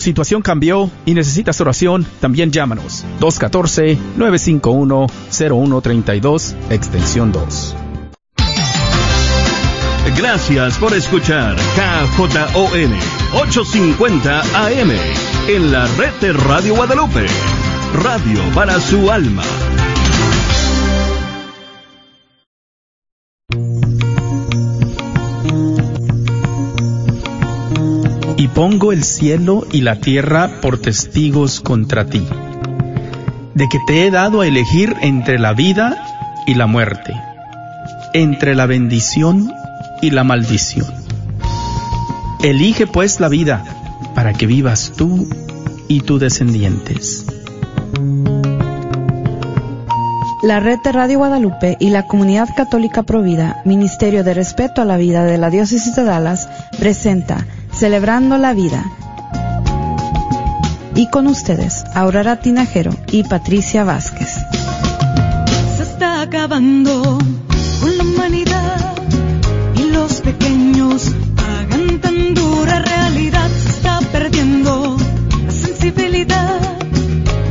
situación cambió y necesitas oración, también llámanos 214-951-0132, extensión 2. Gracias por escuchar KJON 850 AM en la red de Radio Guadalupe. Radio para su alma. Y pongo el cielo y la tierra por testigos contra ti, de que te he dado a elegir entre la vida y la muerte, entre la bendición y la maldición. Elige pues la vida para que vivas tú y tus descendientes. La red de Radio Guadalupe y la Comunidad Católica Provida, Ministerio de Respeto a la Vida de la Diócesis de Dallas, presenta Celebrando la Vida. Y con ustedes, Aurora Tinajero y Patricia Vázquez. Se está acabando con la humanidad y los pequeños pagan tan dura realidad. Se está perdiendo la sensibilidad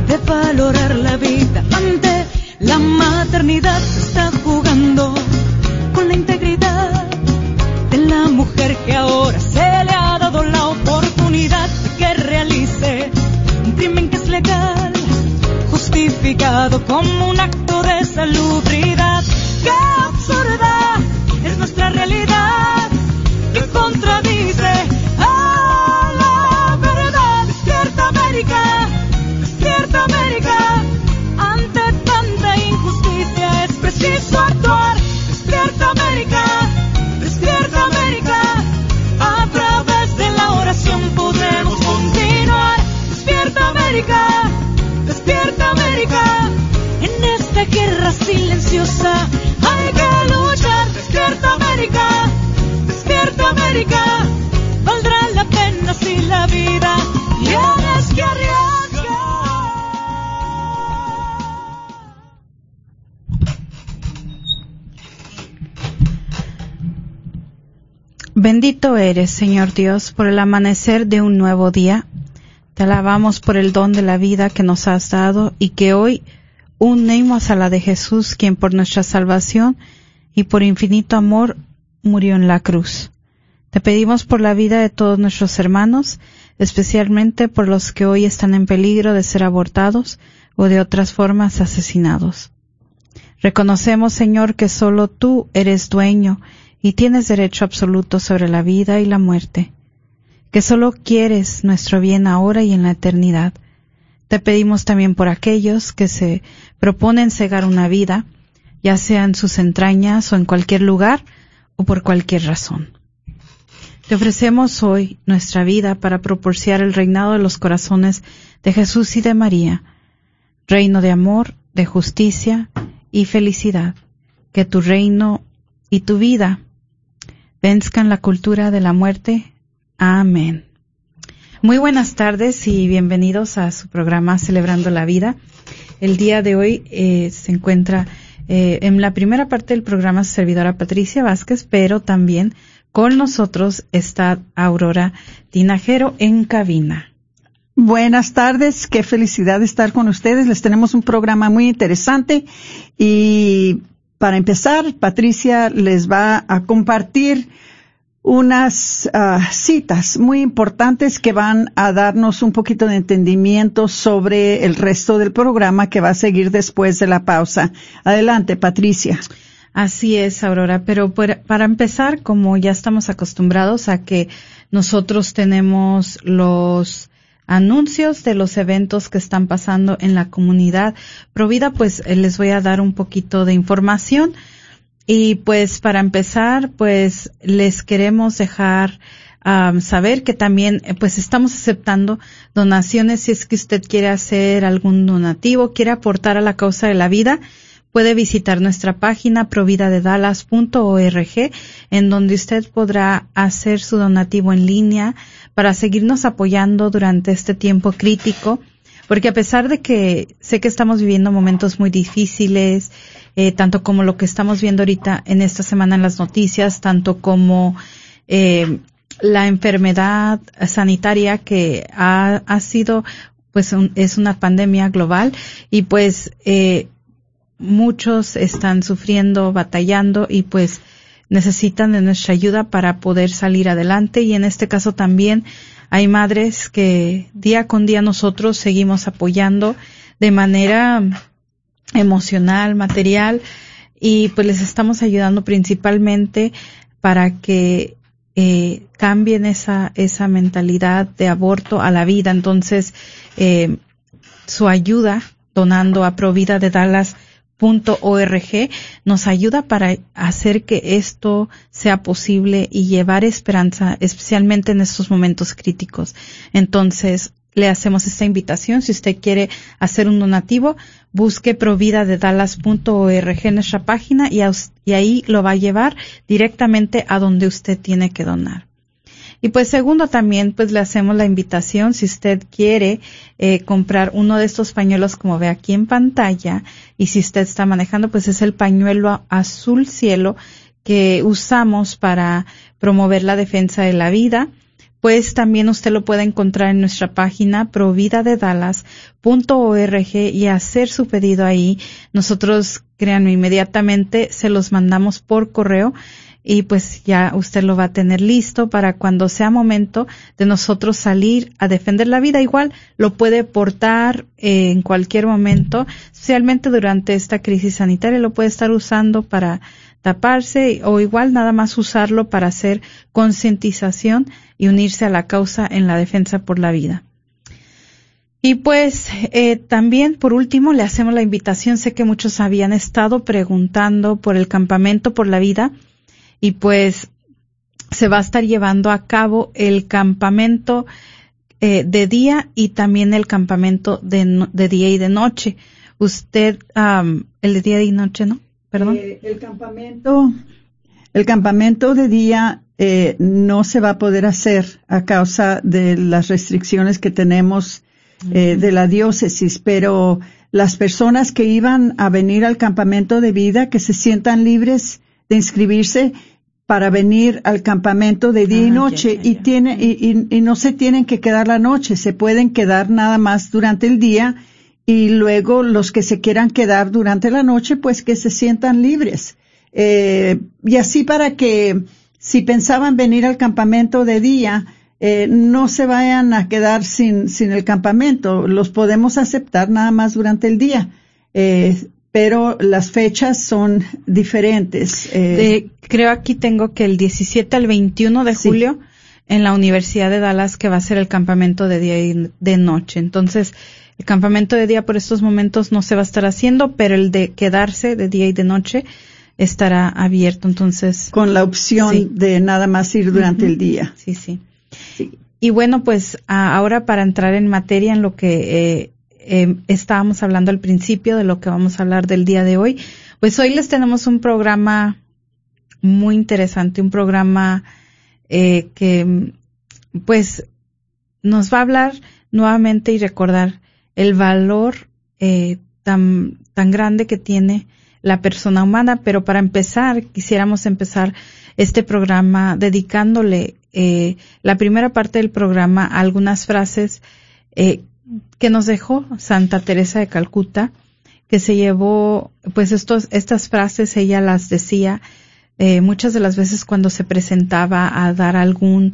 de valorar la vida ante la maternidad. Se está jugando con la integridad de la mujer que ahora como un acto de salubridad. Bendito eres, Señor Dios, por el amanecer de un nuevo día. Te alabamos por el don de la vida que nos has dado y que hoy unimos a la de Jesús, quien por nuestra salvación y por infinito amor murió en la cruz. Te pedimos por la vida de todos nuestros hermanos, especialmente por los que hoy están en peligro de ser abortados o de otras formas asesinados. Reconocemos, Señor, que solo tú eres dueño y tienes derecho absoluto sobre la vida y la muerte, que solo quieres nuestro bien ahora y en la eternidad. Te pedimos también por aquellos que se proponen cegar una vida, ya sea en sus entrañas o en cualquier lugar o por cualquier razón. Te ofrecemos hoy nuestra vida para proporcionar el reinado de los corazones de Jesús y de María, reino de amor, de justicia y felicidad. Que tu reino y tu vida venzcan la cultura de la muerte. Amén. Muy buenas tardes y bienvenidos a su programa Celebrando la Vida. El día de hoy eh, se encuentra eh, en la primera parte del programa su servidora Patricia Vázquez, pero también con nosotros está Aurora Tinajero en cabina. Buenas tardes, qué felicidad estar con ustedes. Les tenemos un programa muy interesante y para empezar, Patricia les va a compartir unas ah, citas muy importantes que van a darnos un poquito de entendimiento sobre el resto del programa que va a seguir después de la pausa. Adelante, Patricia. Así es, Aurora, pero para empezar, como ya estamos acostumbrados a que nosotros tenemos los anuncios de los eventos que están pasando en la comunidad Provida, pues eh, les voy a dar un poquito de información. Y pues para empezar, pues les queremos dejar saber que también eh, pues estamos aceptando donaciones si es que usted quiere hacer algún donativo, quiere aportar a la causa de la vida, puede visitar nuestra página providadedalas.org en donde usted podrá hacer su donativo en línea para seguirnos apoyando durante este tiempo crítico porque a pesar de que sé que estamos viviendo momentos muy difíciles, eh, tanto como lo que estamos viendo ahorita en esta semana en las noticias, tanto como eh, la enfermedad sanitaria que ha, ha sido pues es una pandemia global y pues eh, muchos están sufriendo, batallando y pues necesitan de nuestra ayuda para poder salir adelante y en este caso también hay madres que día con día nosotros seguimos apoyando de manera emocional, material y pues les estamos ayudando principalmente para que eh, cambien esa, esa mentalidad de aborto a la vida. Entonces, eh, su ayuda donando a Provida de Dallas .org nos ayuda para hacer que esto sea posible y llevar esperanza, especialmente en estos momentos críticos. Entonces, le hacemos esta invitación. Si usted quiere hacer un donativo, busque provida de Dallas.org en nuestra página y, y ahí lo va a llevar directamente a donde usted tiene que donar. Y pues segundo también pues le hacemos la invitación si usted quiere eh, comprar uno de estos pañuelos como ve aquí en pantalla y si usted está manejando pues es el pañuelo azul cielo que usamos para promover la defensa de la vida pues también usted lo puede encontrar en nuestra página providadedalas.org y hacer su pedido ahí. Nosotros, créanme, inmediatamente se los mandamos por correo y pues ya usted lo va a tener listo para cuando sea momento de nosotros salir a defender la vida. Igual lo puede portar eh, en cualquier momento, especialmente durante esta crisis sanitaria, lo puede estar usando para taparse o igual nada más usarlo para hacer concientización y unirse a la causa en la defensa por la vida. Y pues eh, también por último le hacemos la invitación, sé que muchos habían estado preguntando por el campamento por la vida y pues se va a estar llevando a cabo el campamento eh, de día y también el campamento de, de día y de noche. Usted, el de día y noche, ¿no? Perdón. Eh, el campamento, el campamento de día eh, no se va a poder hacer a causa de las restricciones que tenemos eh, de la diócesis, pero las personas que iban a venir al campamento de vida, que se sientan libres de inscribirse para venir al campamento de día y ah, noche y tiene y, y, no se tienen que quedar la noche, se pueden quedar nada más durante el día y luego los que se quieran quedar durante la noche, pues que se sientan libres. Eh, y así para que si pensaban venir al campamento de día, eh, no se vayan a quedar sin, sin el campamento. Los podemos aceptar nada más durante el día. Eh, pero las fechas son diferentes. Creo aquí tengo que el 17 al 21 de julio en la Universidad de Dallas que va a ser el campamento de día y de noche. Entonces, el campamento de día por estos momentos no se va a estar haciendo, pero el de quedarse de día y de noche estará abierto. Entonces. Con la opción de nada más ir durante el día. Sí, sí, Y bueno, pues ahora para entrar en materia en lo que eh, eh, estábamos hablando al principio, de lo que vamos a hablar del día de hoy, pues hoy les tenemos un programa muy interesante, un programa eh, que pues nos va a hablar nuevamente y recordar el valor eh, tan, tan grande que tiene la persona humana, pero para empezar, quisiéramos empezar este programa dedicándole eh, la primera parte del programa a algunas frases eh, que nos dejó Santa Teresa de Calcuta, que se llevó, pues estos, estas frases ella las decía eh, muchas de las veces cuando se presentaba a dar algún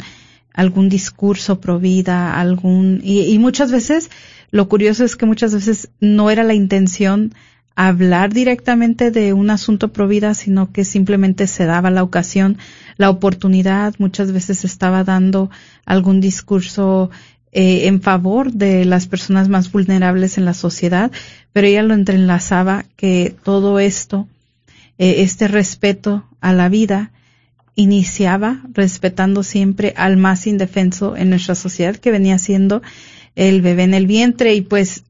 algún discurso pro vida, algún y, y muchas veces lo curioso es que muchas veces no era la intención hablar directamente de un asunto pro vida, sino que simplemente se daba la ocasión, la oportunidad, muchas veces estaba dando algún discurso eh, en favor de las personas más vulnerables en la sociedad, pero ella lo entrelazaba que todo esto, eh, este respeto a la vida, iniciaba respetando siempre al más indefenso en nuestra sociedad, que venía siendo el bebé en el vientre. Y pues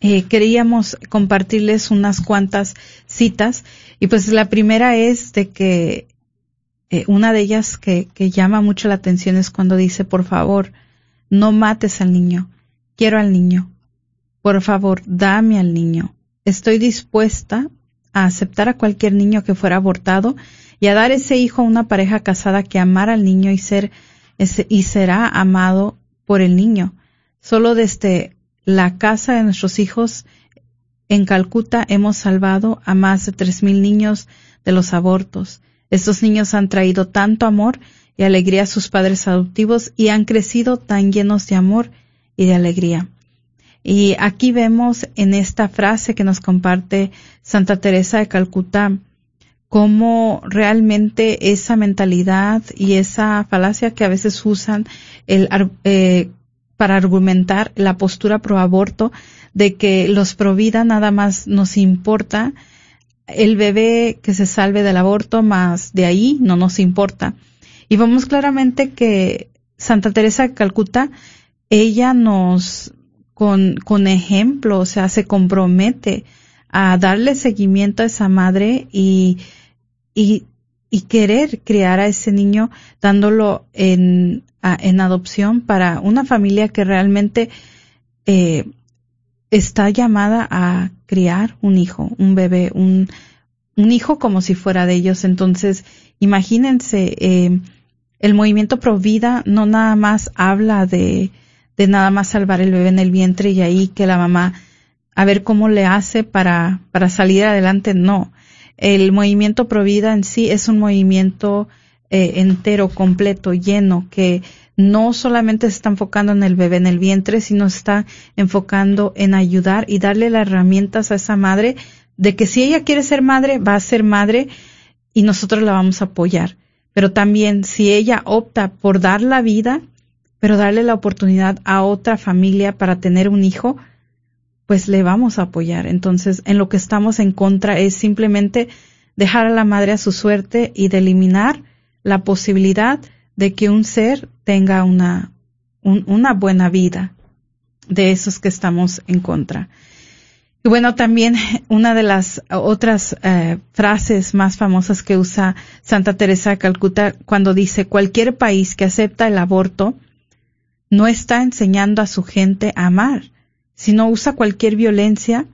eh, queríamos compartirles unas cuantas citas. Y pues la primera es de que eh, una de ellas que, que llama mucho la atención es cuando dice por favor no mates al niño. Quiero al niño. Por favor dame al niño. Estoy dispuesta a aceptar a cualquier niño que fuera abortado y a dar ese hijo a una pareja casada que amara al niño y ser y será amado por el niño. Solo desde la casa de nuestros hijos en Calcuta hemos salvado a más de tres mil niños de los abortos. Estos niños han traído tanto amor y alegría a sus padres adoptivos y han crecido tan llenos de amor y de alegría. Y aquí vemos en esta frase que nos comparte Santa Teresa de Calcuta cómo realmente esa mentalidad y esa falacia que a veces usan eh, para argumentar la postura pro aborto de que los pro vida nada más nos importa el bebé que se salve del aborto, más de ahí no nos importa. Y vemos claramente que Santa Teresa de Calcuta, ella nos, con, con ejemplo, o sea, se compromete a darle seguimiento a esa madre y, y, y querer criar a ese niño dándolo en, en adopción para una familia que realmente eh, está llamada a criar un hijo, un bebé, un, un hijo como si fuera de ellos. Entonces, imagínense, eh, el movimiento Pro Vida no nada más habla de, de nada más salvar el bebé en el vientre y ahí que la mamá a ver cómo le hace para, para salir adelante. No. El movimiento Pro Vida en sí es un movimiento eh, entero, completo, lleno, que no solamente se está enfocando en el bebé en el vientre, sino está enfocando en ayudar y darle las herramientas a esa madre de que si ella quiere ser madre, va a ser madre y nosotros la vamos a apoyar. Pero también si ella opta por dar la vida, pero darle la oportunidad a otra familia para tener un hijo, pues le vamos a apoyar. Entonces, en lo que estamos en contra es simplemente dejar a la madre a su suerte y de eliminar la posibilidad de que un ser tenga una, una buena vida. De esos que estamos en contra. Y bueno, también una de las otras eh, frases más famosas que usa Santa Teresa de Calcuta cuando dice cualquier país que acepta el aborto no está enseñando a su gente a amar, sino usa cualquier violencia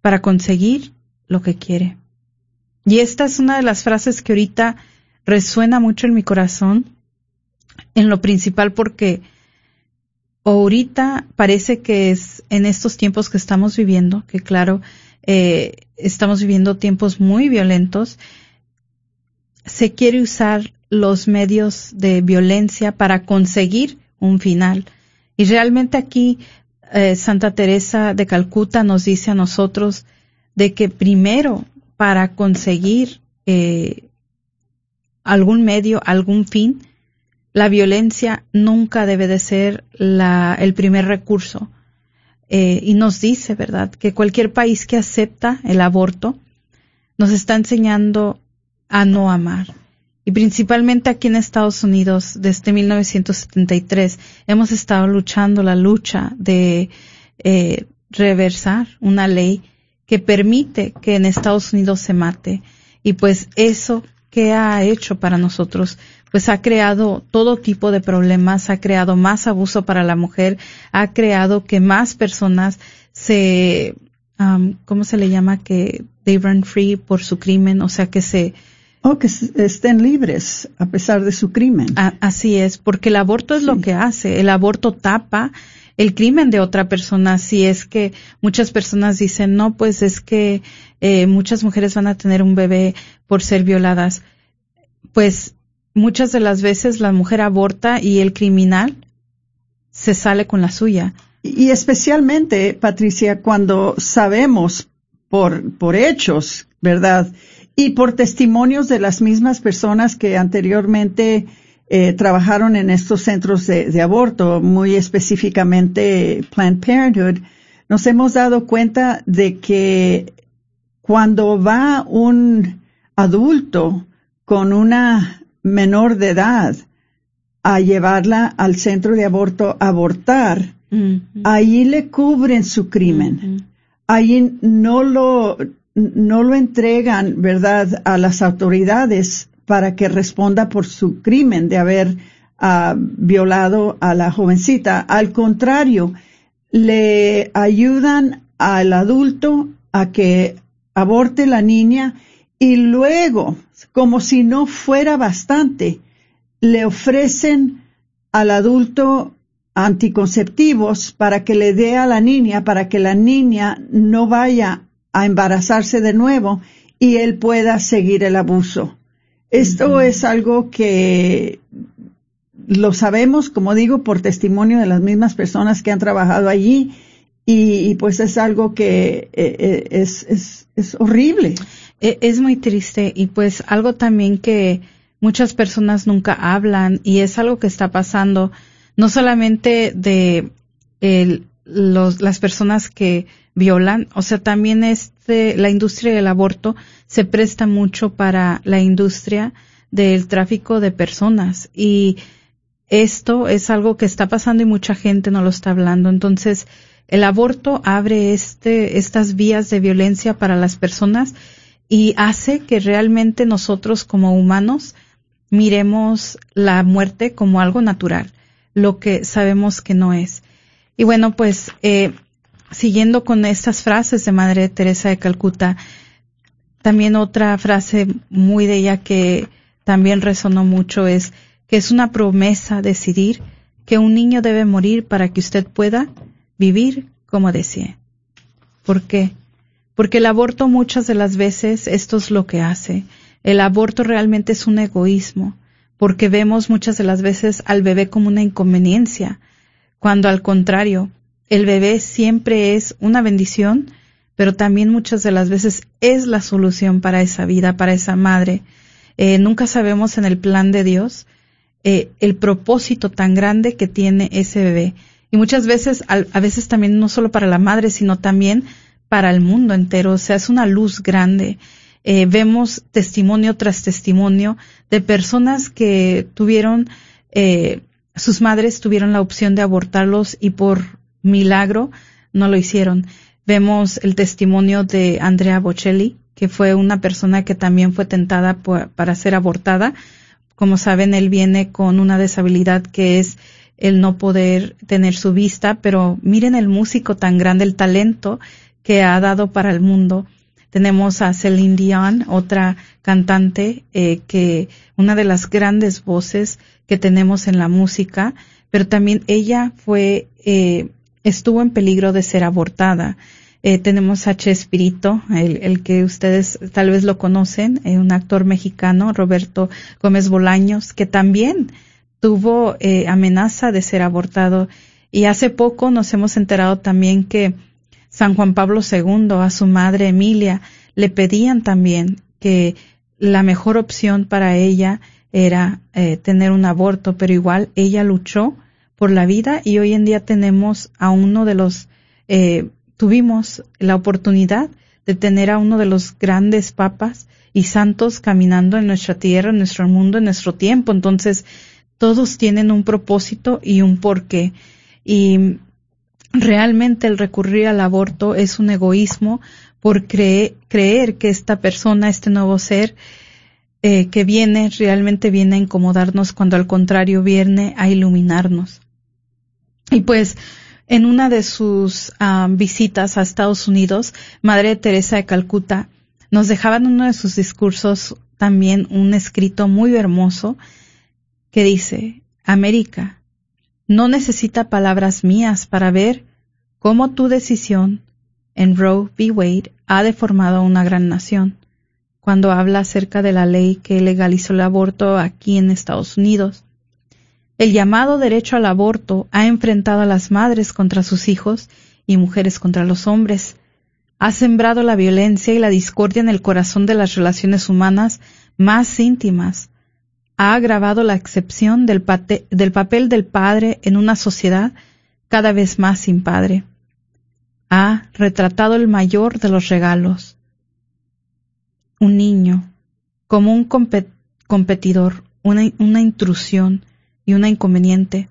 para conseguir lo que quiere. Y esta es una de las frases que ahorita resuena mucho en mi corazón, en lo principal porque ahorita parece que es en estos tiempos que estamos viviendo, que claro, eh, estamos viviendo tiempos muy violentos, se quiere usar los medios de violencia para conseguir un final. Y realmente aquí eh, Santa Teresa de Calcuta nos dice a nosotros de que primero para conseguir eh, algún medio, algún fin, la violencia nunca debe de ser la, el primer recurso. Eh, y nos dice, ¿verdad?, que cualquier país que acepta el aborto nos está enseñando a no amar. Y principalmente aquí en Estados Unidos, desde 1973, hemos estado luchando la lucha de eh, reversar una ley que permite que en Estados Unidos se mate. Y pues eso que ha hecho para nosotros, pues ha creado todo tipo de problemas, ha creado más abuso para la mujer, ha creado que más personas se, um, ¿cómo se le llama? Que they run free por su crimen, o sea que se, o que estén libres a pesar de su crimen. así es, porque el aborto es lo que hace. El aborto tapa el crimen de otra persona. Si es que muchas personas dicen, no, pues es que eh, muchas mujeres van a tener un bebé por ser violadas. Pues muchas de las veces la mujer aborta y el criminal se sale con la suya. Y especialmente, Patricia, cuando sabemos por, por hechos, ¿verdad? Y por testimonios de las mismas personas que anteriormente eh, trabajaron en estos centros de, aborto, muy específicamente Planned Parenthood, nos hemos dado cuenta de que cuando va un adulto con una menor de edad a llevarla al centro de aborto a abortar, ahí le cubren su crimen. Ahí no lo, no lo entregan, ¿verdad?, a las autoridades para que responda por su crimen de haber ah, violado a la jovencita. Al contrario, le ayudan al adulto a que aborte la niña y luego, como si no fuera bastante, le ofrecen al adulto anticonceptivos para que le dé a la niña, para que la niña no vaya a embarazarse de nuevo y él pueda seguir el abuso. Esto es algo que lo sabemos, como digo, por testimonio de las mismas personas que han trabajado allí y, pues es algo que eh, eh, es, es, es horrible. E, es muy triste y pues algo también que muchas personas nunca hablan y es algo que está pasando no solamente de el, los, las personas que violan, o sea, también este, la industria del aborto se presta mucho para la industria del tráfico de personas y esto es algo que está pasando y mucha gente no lo está hablando. Entonces, el aborto abre este, estas vías de violencia para las personas y hace que realmente nosotros como humanos miremos la muerte como algo natural, lo que sabemos que no es. Y bueno, pues eh, siguiendo con estas frases de Madre Teresa de Calcuta, también otra frase muy de ella que también resonó mucho es que es una promesa decidir que un niño debe morir para que usted pueda vivir como desee. ¿Por qué? Porque el aborto muchas de las veces esto es lo que hace. El aborto realmente es un egoísmo, porque vemos muchas de las veces al bebé como una inconveniencia, cuando al contrario, el bebé siempre es una bendición, pero también muchas de las veces es la solución para esa vida, para esa madre. Eh, nunca sabemos en el plan de Dios eh, el propósito tan grande que tiene ese bebé. Y muchas veces, a veces también no solo para la madre, sino también para el mundo entero. O sea, es una luz grande. Eh, vemos testimonio tras testimonio de personas que tuvieron, eh, sus madres tuvieron la opción de abortarlos y por milagro no lo hicieron. Vemos el testimonio de Andrea Bocelli, que fue una persona que también fue tentada para ser abortada como saben, él viene con una deshabilidad que es el no poder tener su vista, pero miren el músico tan grande, el talento que ha dado para el mundo. Tenemos a Celine Dion, otra cantante, eh, que una de las grandes voces que tenemos en la música, pero también ella fue, eh, estuvo en peligro de ser abortada. Eh, tenemos a Chespirito, el, el, que ustedes tal vez lo conocen, eh, un actor mexicano, Roberto Gómez Bolaños, que también tuvo eh, amenaza de ser abortado. Y hace poco nos hemos enterado también que San Juan Pablo II, a su madre Emilia, le pedían también que la mejor opción para ella era eh, tener un aborto, pero igual ella luchó por la vida y hoy en día tenemos a uno de los eh, tuvimos la oportunidad de tener a uno de los grandes papas y santos caminando en nuestra tierra, en nuestro mundo, en nuestro tiempo. Entonces, todos tienen un propósito y un porqué. Y realmente el recurrir al aborto es un egoísmo por creer que esta persona, este nuevo ser eh, que viene, realmente viene a incomodarnos cuando al contrario viene a iluminarnos. Y pues en una de sus um, visitas a Estados Unidos, Madre Teresa de Calcuta nos dejaba en uno de sus discursos también un escrito muy hermoso que dice, América, no necesita palabras mías para ver cómo tu decisión en Roe v. Wade ha deformado una gran nación, cuando habla acerca de la ley que legalizó el aborto aquí en Estados Unidos. El llamado derecho al aborto ha enfrentado a las madres contra sus hijos y mujeres contra los hombres. Ha sembrado la violencia y la discordia en el corazón de las relaciones humanas más íntimas. Ha agravado la excepción del, papel del padre en una sociedad cada vez más sin padre. Ha retratado el mayor de los regalos, un niño, como un competidor, una intrusión, y una inconveniente.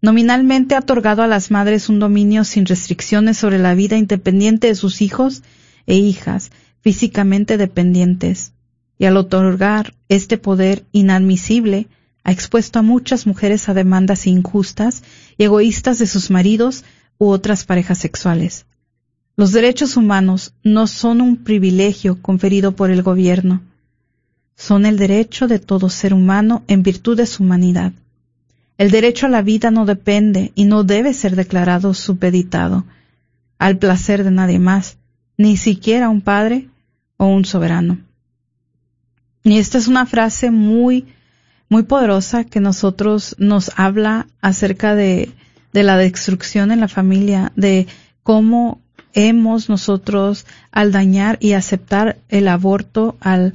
Nominalmente ha otorgado a las madres un dominio sin restricciones sobre la vida independiente de sus hijos e hijas, físicamente dependientes, y al otorgar este poder inadmisible, ha expuesto a muchas mujeres a demandas injustas y egoístas de sus maridos u otras parejas sexuales. Los derechos humanos no son un privilegio conferido por el gobierno, son el derecho de todo ser humano en virtud de su humanidad. El derecho a la vida no depende y no debe ser declarado supeditado al placer de nadie más, ni siquiera un padre o un soberano. Y esta es una frase muy, muy poderosa que nosotros nos habla acerca de, de la destrucción en la familia, de cómo hemos nosotros al dañar y aceptar el aborto, al,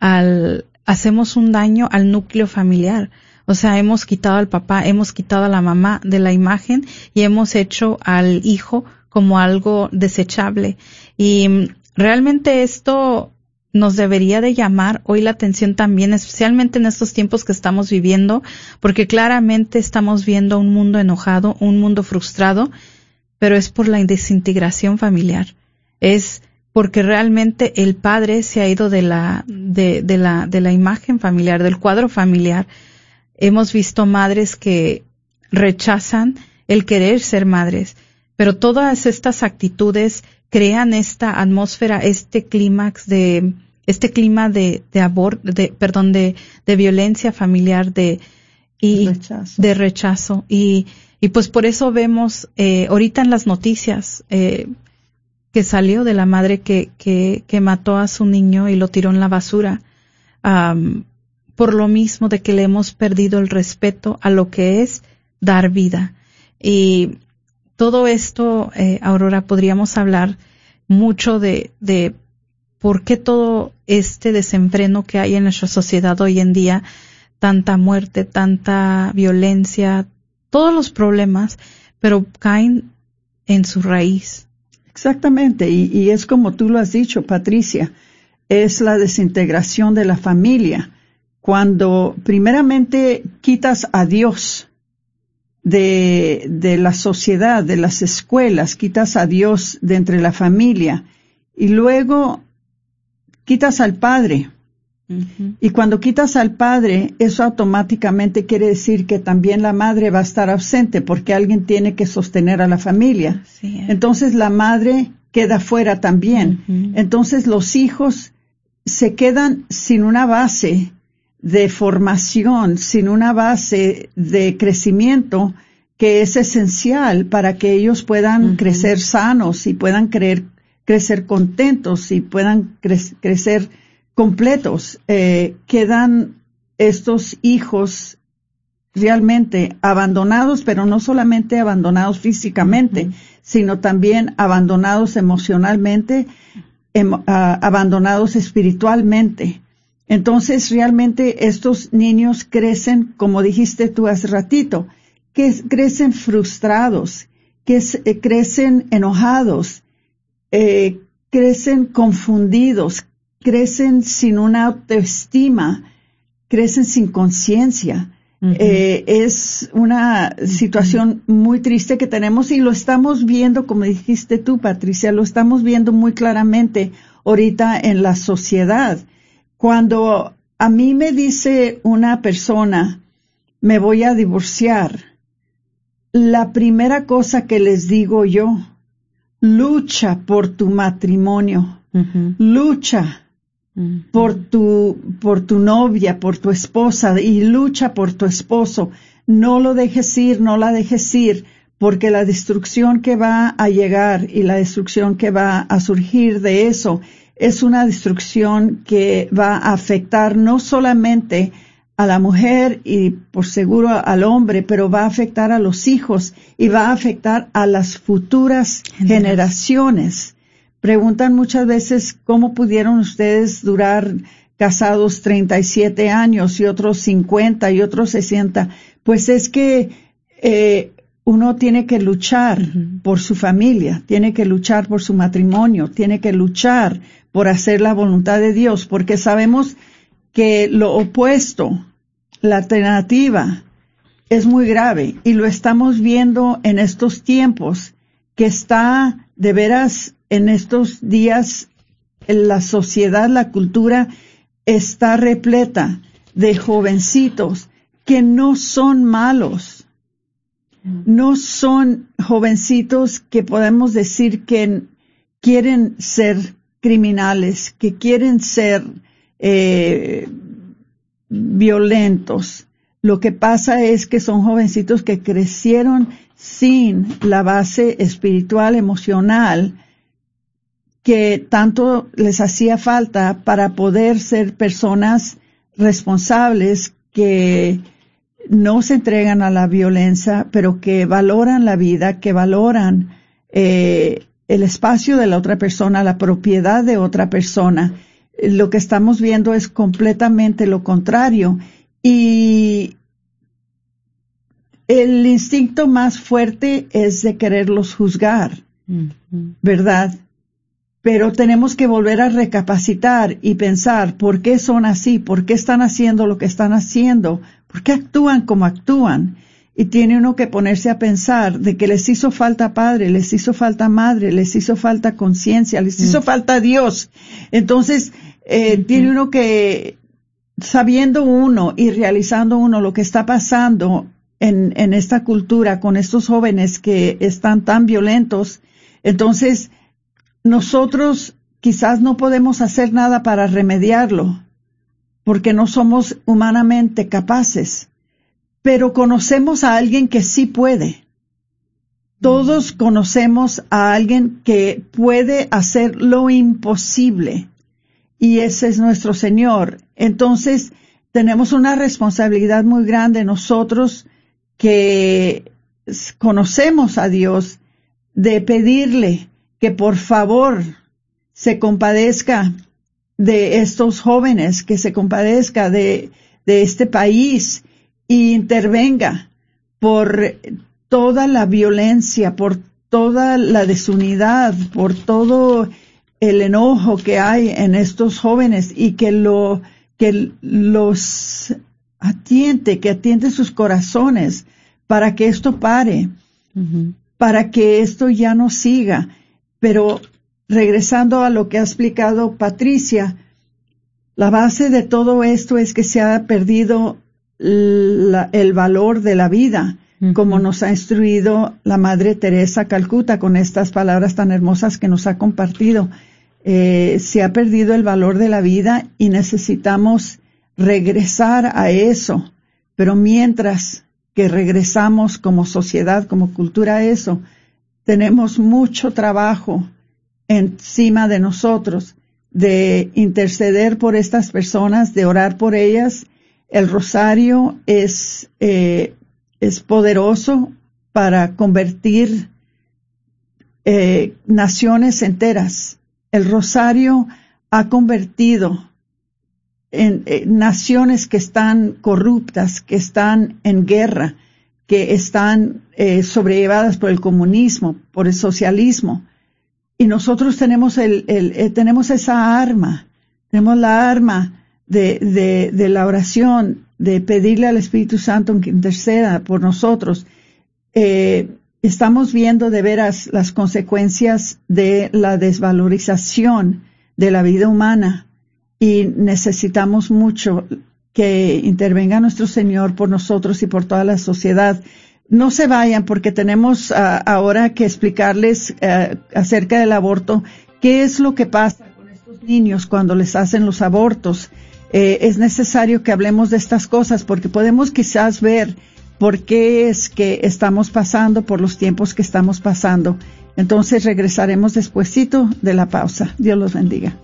al, hacemos un daño al núcleo familiar. O sea, hemos quitado al papá, hemos quitado a la mamá de la imagen y hemos hecho al hijo como algo desechable. Y mm, realmente esto nos debería de llamar hoy la atención también, especialmente en estos tiempos que estamos viviendo, porque claramente estamos viendo un mundo enojado, un mundo frustrado, pero es por la desintegración familiar. Es porque realmente el padre se ha ido de la, de, de la, de la imagen familiar, del cuadro familiar. Hemos visto madres que rechazan el querer ser madres, pero todas estas actitudes crean esta atmósfera, este clímax de, este clima de, de de, perdón, de, de violencia familiar, de, y Rechazo. de rechazo. Y, y pues por eso vemos eh, ahorita en las noticias eh, que salió de la madre que, que, que mató a su niño y lo tiró en la basura. Por lo mismo de que le hemos perdido el respeto a lo que es dar vida. Y todo esto, eh, Aurora, podríamos hablar mucho de, de por qué todo este desenfreno que hay en nuestra sociedad hoy en día, tanta muerte, tanta violencia, todos los problemas, pero caen en su raíz. Exactamente, y, y es como tú lo has dicho, Patricia, es la desintegración de la familia. Cuando primeramente quitas a Dios de, de la sociedad, de las escuelas, quitas a Dios de entre la familia y luego quitas al Padre. Y cuando quitas al padre, eso automáticamente quiere decir que también la madre va a estar ausente porque alguien tiene que sostener a la familia. Entonces la madre queda fuera también. Entonces los hijos se quedan sin una base de formación, sin una base de crecimiento que es esencial para que ellos puedan crecer sanos y puedan creer- crecer contentos y puedan cre- crecer completos. Eh, quedan estos hijos realmente abandonados, pero no solamente abandonados físicamente, sino también abandonados emocionalmente, em- ah, abandonados espiritualmente. Entonces, realmente estos niños crecen, como dijiste tú hace ratito, que crecen frustrados, que eh, crecen enojados, eh, crecen confundidos, crecen sin una autoestima, crecen sin conciencia. Eh, es una situación muy triste que tenemos y lo estamos viendo, como dijiste tú, Patricia, lo estamos viendo muy claramente ahorita en la sociedad. Cuando a mí me dice una persona, me voy a divorciar, la primera cosa que les digo yo, lucha por tu matrimonio, lucha por tu, por tu novia, por tu esposa y lucha por tu esposo. No lo dejes ir, no la dejes ir, porque la destrucción que va a llegar y la destrucción que va a surgir de eso es una destrucción que va a afectar no solamente a la mujer y por seguro al hombre, pero va a afectar a los hijos y va a afectar a las futuras generaciones. Preguntan muchas veces cómo pudieron ustedes durar casados 37 años y otros 50 y otros 60. Pues es que eh, uno tiene que luchar por su familia, tiene que luchar por su matrimonio, tiene que luchar por hacer la voluntad de Dios, porque sabemos que lo opuesto, la alternativa, es muy grave y lo estamos viendo en estos tiempos que está de veras en estos días en la sociedad, la cultura está repleta de jovencitos que no son malos, no son jovencitos que podemos decir que, quieren ser criminales, que quieren ser eh, violentos. Lo que pasa es que son jovencitos que crecieron sin la base espiritual, emocional, que tanto les hacía falta para poder ser personas responsables que no se entregan a la violencia, pero que valoran la vida, que valoran eh, el espacio de la otra persona, la propiedad de otra persona. Lo que estamos viendo es completamente lo contrario. Y el instinto más fuerte es de quererlos juzgar, ¿verdad? Pero tenemos que volver a recapacitar y pensar por qué son así, por qué están haciendo lo que están haciendo, por qué actúan como actúan. Y tiene uno que ponerse a pensar de que les hizo falta padre, les hizo falta madre, les hizo falta conciencia, les hizo mm. falta Dios. Entonces, eh, tiene uno que, sabiendo uno y realizando uno lo que está pasando en, en esta cultura con estos jóvenes que están tan violentos, entonces nosotros quizás no podemos hacer nada para remediarlo, porque no somos humanamente capaces, pero conocemos a alguien que sí puede. Todos conocemos a alguien que puede hacer lo imposible y ese es nuestro Señor. Entonces, tenemos una responsabilidad muy grande nosotros que conocemos a Dios de pedirle que por favor se compadezca de estos jóvenes, que se compadezca de, de este país e intervenga por toda la violencia, por toda la desunidad, por todo el enojo que hay en estos jóvenes y que lo que los atiende, que atiende sus corazones para que esto pare, para que esto ya no siga. Pero regresando a lo que ha explicado Patricia, la base de todo esto es que se ha perdido el valor de la vida, como nos ha instruido la Madre Teresa Calcuta con estas palabras tan hermosas que nos ha compartido. Eh, se ha perdido el valor de la vida y necesitamos regresar a eso. Pero mientras que regresamos como sociedad, como cultura a eso, tenemos mucho trabajo encima de nosotros de interceder por estas personas, de orar por ellas. El rosario es, eh, es poderoso para convertir eh, naciones enteras. El rosario ha convertido en eh, naciones que están corruptas, que están en guerra, que están eh, sobrellevadas por el comunismo, por el socialismo. Y nosotros tenemos, el, eh, tenemos esa arma, tenemos la arma de, de, la oración, de pedirle al Espíritu Santo que interceda por nosotros. Eh, estamos viendo de veras las consecuencias de la desvalorización de la vida humana y necesitamos mucho que intervenga nuestro Señor por nosotros y por toda la sociedad. No se vayan porque tenemos ah, ahora que explicarles eh, acerca del aborto, qué es lo que pasa con estos niños cuando les hacen los abortos. Eh, es necesario que hablemos de estas cosas porque podemos quizás ver por qué es que estamos pasando por los tiempos que estamos pasando. Entonces regresaremos despuesito de la pausa. Dios los bendiga.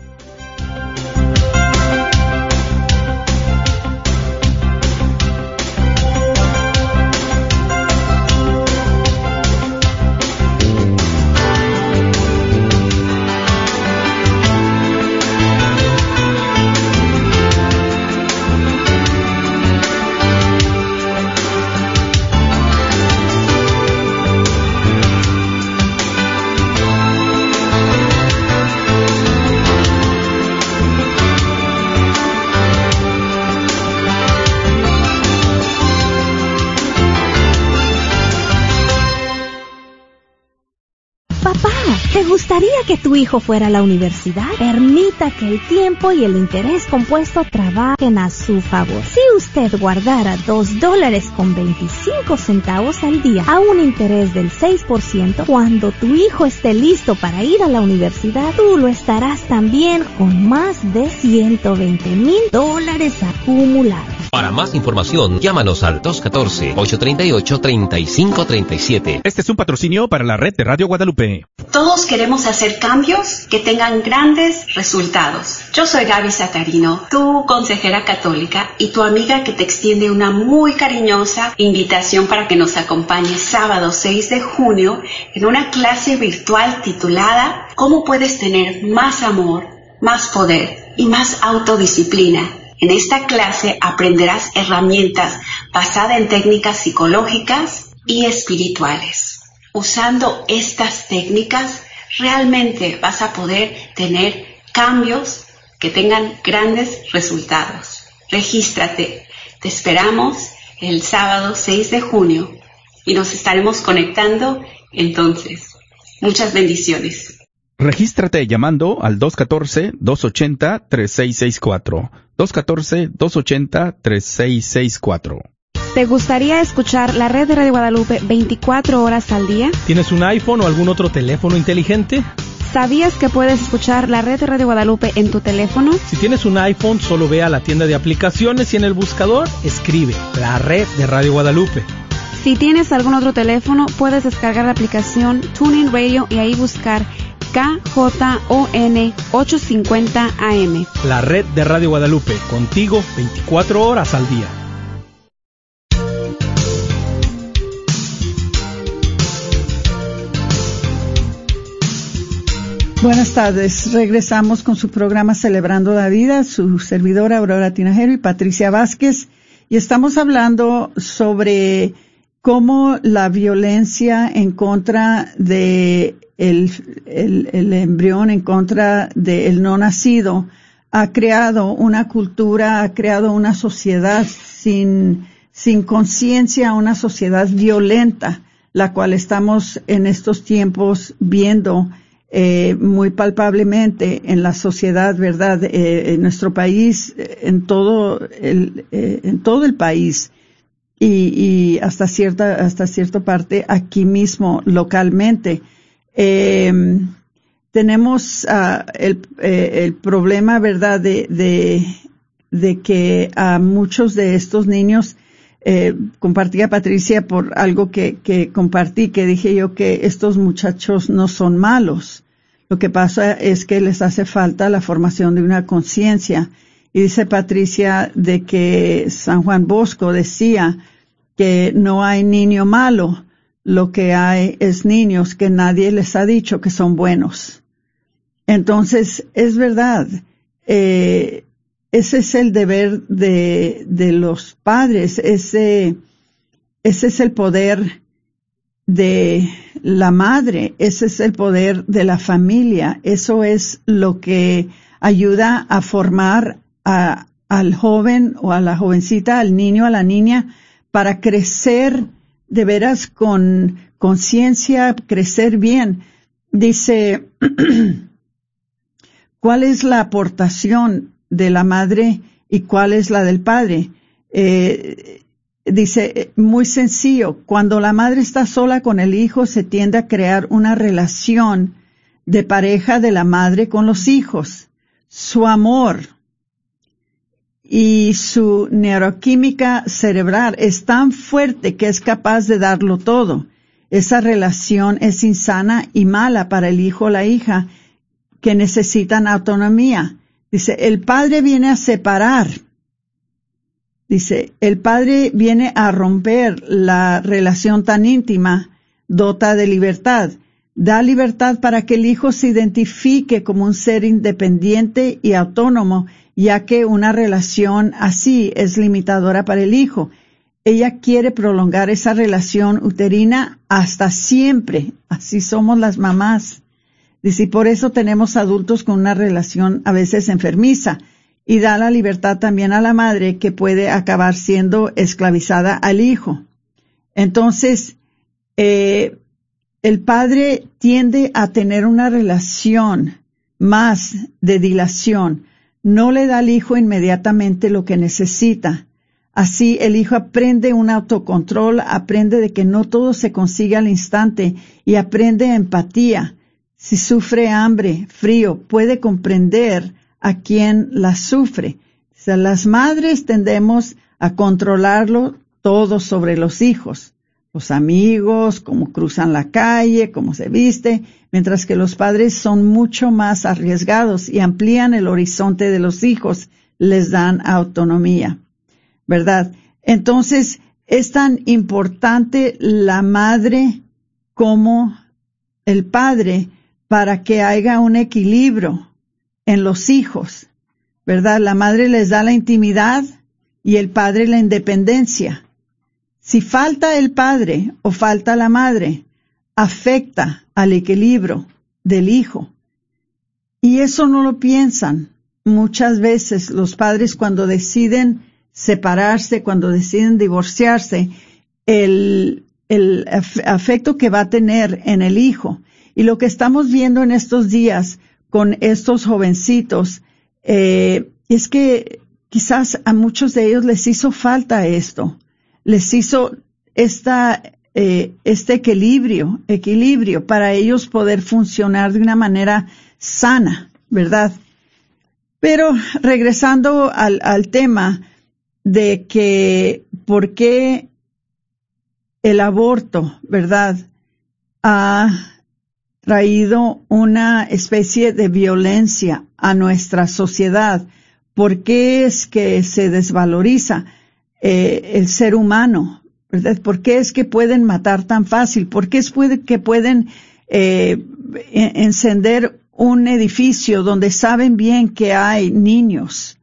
Que tu hijo fuera a la universidad? Permita que el tiempo y el interés compuesto trabajen a su favor. Si usted guardara 2 dólares con 25 centavos al día a un interés del 6%, cuando tu hijo esté listo para ir a la universidad, tú lo estarás también con más de 120 mil dólares acumulados. Para más información, llámanos al 214-838-3537. Este es un patrocinio para la red de Radio Guadalupe. Todos queremos hacer cambios que tengan grandes resultados. Yo soy Gaby Satarino, tu consejera católica y tu amiga que te extiende una muy cariñosa invitación para que nos acompañes sábado 6 de junio en una clase virtual titulada ¿Cómo puedes tener más amor, más poder y más autodisciplina? En esta clase aprenderás herramientas basadas en técnicas psicológicas y espirituales. Usando estas técnicas, realmente vas a poder tener cambios que tengan grandes resultados. Regístrate. Te esperamos el sábado 6 de junio y nos estaremos conectando entonces. Muchas bendiciones. Regístrate llamando al 214-280-3664. 214-280-3664. ¿Te gustaría escuchar la red de Radio Guadalupe 24 horas al día? ¿Tienes un iPhone o algún otro teléfono inteligente? ¿Sabías que puedes escuchar la red de Radio Guadalupe en tu teléfono? Si tienes un iPhone, solo ve a la tienda de aplicaciones y en el buscador escribe la red de Radio Guadalupe. Si tienes algún otro teléfono, puedes descargar la aplicación TuneIn Radio y ahí buscar KJON 850 AM. La red de Radio Guadalupe, contigo 24 horas al día. Buenas tardes. Regresamos con su programa Celebrando la Vida, su servidora Aurora Tinajero y Patricia Vázquez. Y estamos hablando sobre cómo la violencia en contra de el, el, embrión, en contra del no nacido, ha creado una cultura, ha creado una sociedad sin, sin conciencia, una sociedad violenta, la cual estamos en estos tiempos viendo eh, muy palpablemente en la sociedad, ¿verdad? Eh, en nuestro país, en todo el, eh, en todo el país y, y, hasta cierta, hasta cierta parte aquí mismo, localmente. tenemos uh, el, el, problema, ¿verdad? De, de, de, que a muchos de estos niños, eh, compartía Patricia por algo que, que compartí, que dije yo que estos muchachos no son malos. Lo que pasa es que les hace falta la formación de una conciencia. Y dice Patricia de que San Juan Bosco decía que no hay niño malo, lo que hay es niños que nadie les ha dicho que son buenos. Entonces, es verdad, eh, ese es el deber de, de los padres, ese, ese es el poder de la madre, ese es el poder de la familia, eso es lo que ayuda a formar a, al joven o a la jovencita, al niño, a la niña, para crecer de veras con conciencia, crecer bien. Dice, ¿cuál es la aportación de la madre y cuál es la del padre. Eh, dice, muy sencillo, cuando la madre está sola con el hijo se tiende a crear una relación de pareja de la madre con los hijos. Su amor y su neuroquímica cerebral es tan fuerte que es capaz de darlo todo. Esa relación es insana y mala para el hijo o la hija que necesitan autonomía. Dice, el padre viene a separar. Dice, el padre viene a romper la relación tan íntima, dota de libertad. Da libertad para que el hijo se identifique como un ser independiente y autónomo, ya que una relación así es limitadora para el hijo. Ella quiere prolongar esa relación uterina hasta siempre. Así somos las mamás. Dice, y por eso tenemos adultos con una relación a veces enfermiza y da la libertad también a la madre que puede acabar siendo esclavizada al hijo. Entonces, eh, el padre tiende a tener una relación más de dilación. No le da al hijo inmediatamente lo que necesita. Así el hijo aprende un autocontrol, aprende de que no todo se consigue al instante y aprende empatía. Si sufre hambre, frío, puede comprender a quien la sufre. Las madres tendemos a controlarlo todo sobre los hijos, los amigos, cómo cruzan la calle, cómo se viste, mientras que los padres son mucho más arriesgados y amplían el horizonte de los hijos, les dan autonomía, ¿verdad? Entonces, es tan importante la madre como el padre para que haya un equilibrio en los hijos, ¿verdad? La madre les da la intimidad y el padre la independencia. Si falta el padre o falta la madre, afecta al equilibrio del hijo. Y eso no lo piensan muchas veces los padres cuando deciden separarse, cuando deciden divorciarse, el, el afecto que va a tener en el hijo. Y lo que estamos viendo en estos días con estos jovencitos eh, es que quizás a muchos de ellos les hizo falta esto, les hizo esta, eh, este equilibrio, equilibrio para ellos poder funcionar de una manera sana, ¿verdad? Pero regresando al, al tema de que por qué el aborto, ¿verdad? Ha traído una especie de violencia a nuestra sociedad. ¿Por qué es que se desvaloriza eh, el ser humano? ¿verdad? ¿Por qué es que pueden matar tan fácil? ¿Por qué es que pueden eh, encender un edificio donde saben bien que hay niños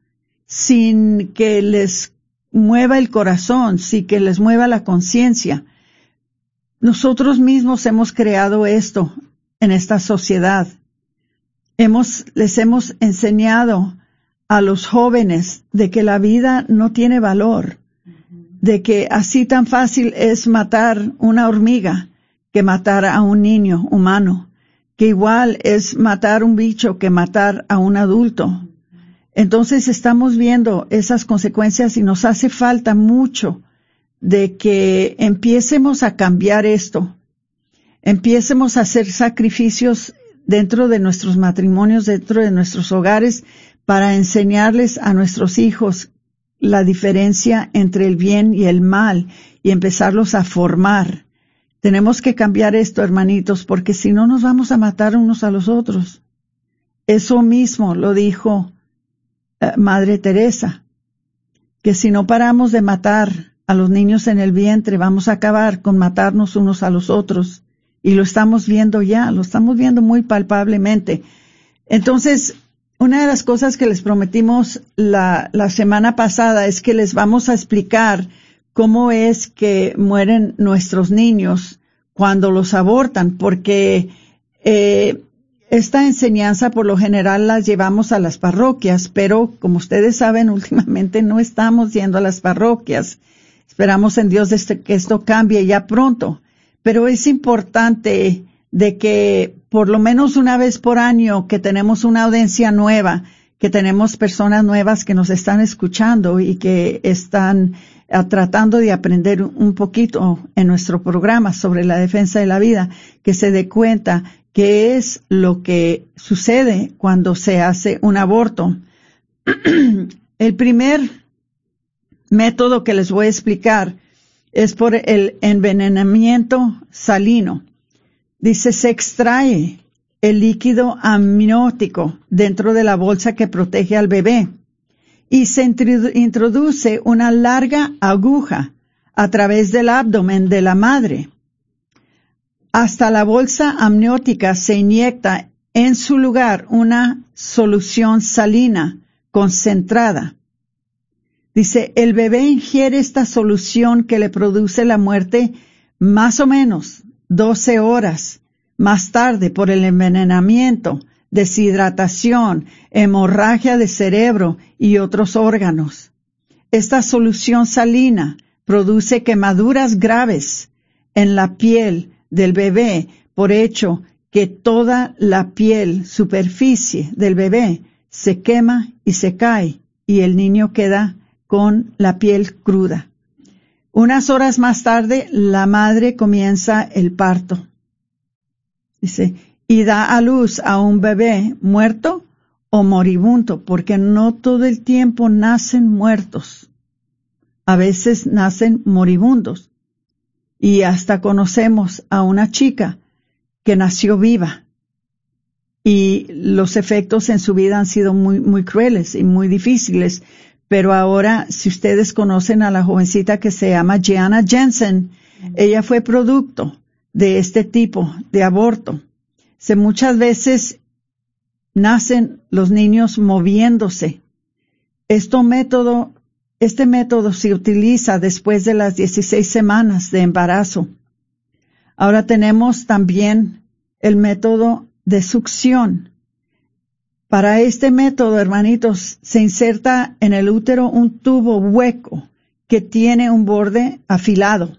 sin que les mueva el corazón, sin que les mueva la conciencia? Nosotros mismos hemos creado esto en esta sociedad. Hemos, les hemos enseñado a los jóvenes de que la vida no tiene valor, de que así tan fácil es matar una hormiga que matar a un niño humano, que igual es matar un bicho que matar a un adulto. Entonces estamos viendo esas consecuencias y nos hace falta mucho de que empiecemos a cambiar esto empiecemos a hacer sacrificios dentro de nuestros matrimonios, dentro de nuestros hogares, para enseñarles a nuestros hijos la diferencia entre el bien y el mal y empezarlos a formar. Tenemos que cambiar esto, hermanitos, porque si no nos vamos a matar unos a los otros. Eso mismo lo dijo Madre Teresa, que si no paramos de matar a los niños en el vientre, vamos a acabar con matarnos unos a los otros y lo estamos viendo ya, lo estamos viendo muy palpablemente. Entonces, una de las cosas que les prometimos la, la semana pasada es que les vamos a explicar cómo es que mueren nuestros niños cuando los abortan, porque eh, esta enseñanza por lo general la llevamos a las parroquias, pero como ustedes saben, últimamente no estamos yendo a las parroquias. Esperamos en Dios que esto cambie ya pronto pero es importante de que por lo menos una vez por año que tenemos una audiencia nueva, que tenemos personas nuevas que nos están escuchando y que están ah, tratando de aprender un poquito en nuestro programa sobre la defensa de la vida, que se dé cuenta qué es lo que sucede cuando se hace un aborto. El primer método que les voy a explicar es por el envenenamiento salino. Dice, se extrae el líquido amniótico dentro de la bolsa que protege al bebé y se introduce una larga aguja a través del abdomen de la madre. Hasta la bolsa amniótica se inyecta en su lugar una solución salina concentrada Dice, el bebé ingiere esta solución que le produce la muerte más o menos 12 horas más tarde por el envenenamiento, deshidratación, hemorragia de cerebro y otros órganos. Esta solución salina produce quemaduras graves en la piel del bebé por hecho que toda la piel, superficie del bebé se quema y se cae y el niño queda con la piel cruda. Unas horas más tarde, la madre comienza el parto. Dice, y da a luz a un bebé muerto o moribundo, porque no todo el tiempo nacen muertos. A veces nacen moribundos. Y hasta conocemos a una chica que nació viva. Y los efectos en su vida han sido muy, muy crueles y muy difíciles. Pero ahora, si ustedes conocen a la jovencita que se llama Gianna Jensen, ella fue producto de este tipo de aborto. Se muchas veces nacen los niños moviéndose. Esto método, este método se utiliza después de las 16 semanas de embarazo. Ahora tenemos también el método de succión. Para este método, hermanitos, se inserta en el útero un tubo hueco que tiene un borde afilado.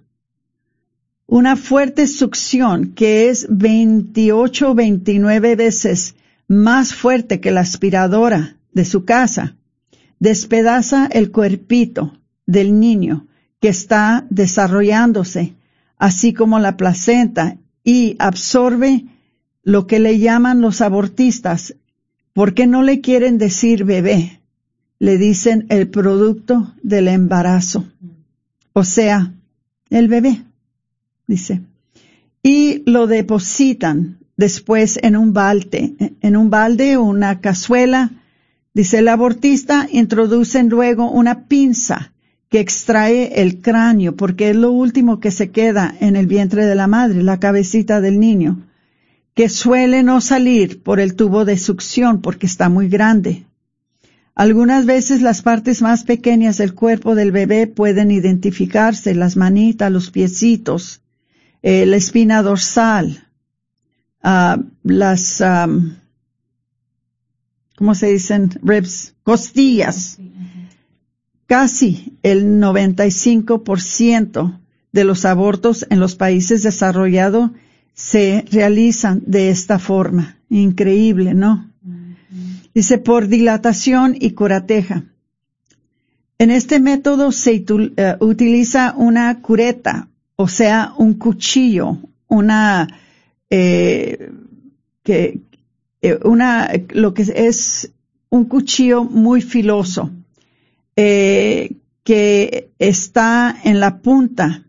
Una fuerte succión que es 28 o 29 veces más fuerte que la aspiradora de su casa despedaza el cuerpito del niño que está desarrollándose, así como la placenta, y absorbe lo que le llaman los abortistas ¿Por qué no le quieren decir bebé? Le dicen el producto del embarazo. O sea, el bebé, dice. Y lo depositan después en un balde, en un balde o una cazuela. Dice el abortista, introducen luego una pinza que extrae el cráneo, porque es lo último que se queda en el vientre de la madre, la cabecita del niño que suele no salir por el tubo de succión porque está muy grande. Algunas veces las partes más pequeñas del cuerpo del bebé pueden identificarse, las manitas, los piecitos, eh, la espina dorsal, uh, las, um, ¿cómo se dicen? Ribs, costillas. Casi el 95% de los abortos en los países desarrollados se realizan de esta forma. Increíble, ¿no? Dice, por dilatación y curateja. En este método se eh, utiliza una cureta, o sea, un cuchillo, una, eh, que, eh, una, lo que es un cuchillo muy filoso, que está en la punta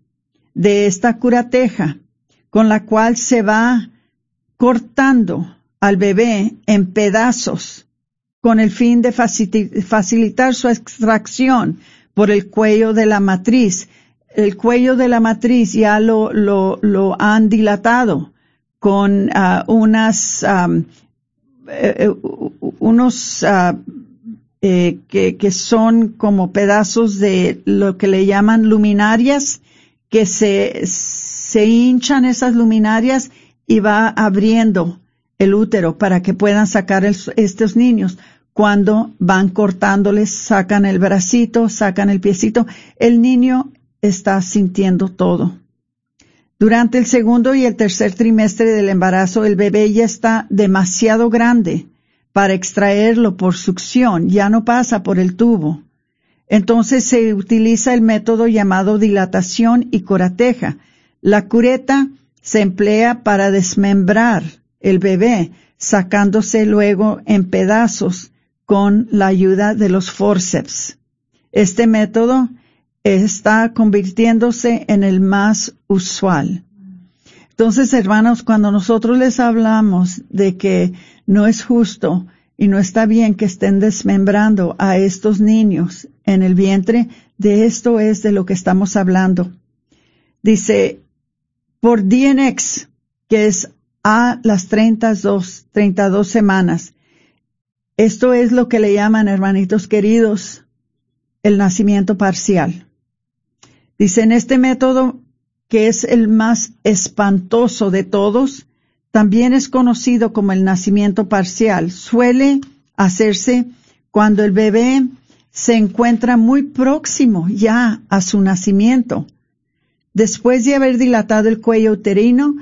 de esta curateja con la cual se va cortando al bebé en pedazos con el fin de facilitar su extracción por el cuello de la matriz. El cuello de la matriz ya lo, lo, lo han dilatado con uh, unas, eh, unos uh, eh, que, que son como pedazos de lo que le llaman luminarias que se, se hinchan esas luminarias y va abriendo el útero para que puedan sacar estos niños. Cuando van cortándoles, sacan el bracito, sacan el piecito, el niño está sintiendo todo. Durante el segundo y el tercer trimestre del embarazo, el bebé ya está demasiado grande para extraerlo por succión, ya no pasa por el tubo. Entonces se utiliza el método llamado dilatación y corateja, la cureta se emplea para desmembrar el bebé, sacándose luego en pedazos con la ayuda de los forceps. Este método está convirtiéndose en el más usual. Entonces, hermanos, cuando nosotros les hablamos de que no es justo y no está bien que estén desmembrando a estos niños en el vientre, de esto es de lo que estamos hablando. Dice, por DNX, que es a las 32, 32 semanas. Esto es lo que le llaman, hermanitos queridos, el nacimiento parcial. Dice, en este método, que es el más espantoso de todos, también es conocido como el nacimiento parcial. Suele hacerse cuando el bebé se encuentra muy próximo ya a su nacimiento Después de haber dilatado el cuello uterino,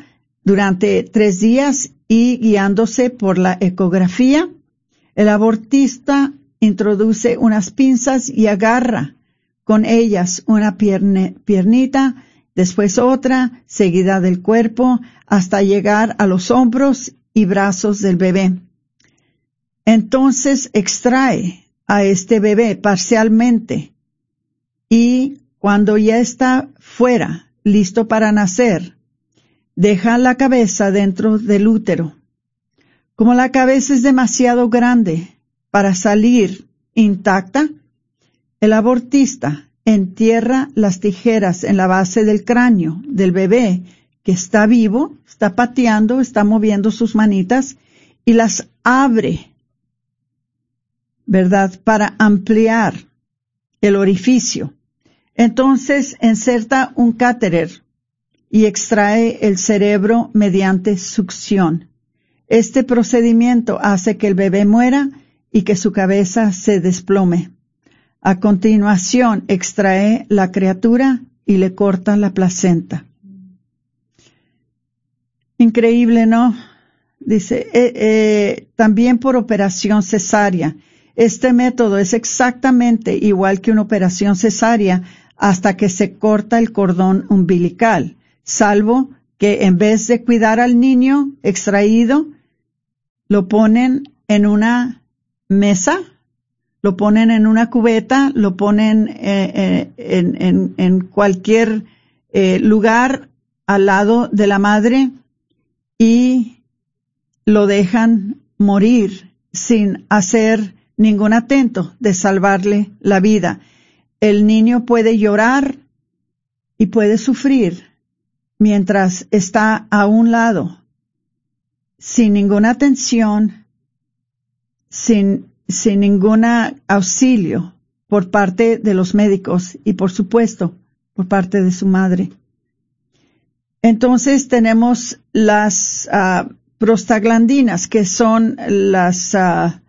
durante tres días y guiándose por la ecografía, el abortista introduce unas pinzas y agarra con ellas una piernita, después otra, seguida del cuerpo, hasta llegar a los hombros y brazos del bebé. Entonces extrae a este bebé parcialmente y cuando ya está fuera, listo para nacer, deja la cabeza dentro del útero. Como la cabeza es demasiado grande para salir intacta, el abortista entierra las tijeras en la base del cráneo del bebé que está vivo, está pateando, está moviendo sus manitas y las abre, ¿verdad? Para ampliar el orificio. Entonces inserta un cáterer y extrae el cerebro mediante succión. Este procedimiento hace que el bebé muera y que su cabeza se desplome. A continuación extrae la criatura y le corta la placenta. Increíble, ¿no? Dice, eh, eh, también por operación cesárea. Este método es exactamente igual que una operación cesárea hasta que se corta el cordón umbilical, salvo que en vez de cuidar al niño extraído, lo ponen en una mesa, lo ponen en una cubeta, lo ponen eh, en, cualquier lugar al lado de la madre y lo dejan morir sin hacer ningún atento de salvarle la vida. El niño puede llorar y puede sufrir mientras está a un lado, sin ninguna atención, sin, sin ningún auxilio por parte de los médicos y por supuesto por parte de su madre. Entonces tenemos las ah, prostaglandinas, que son las ah,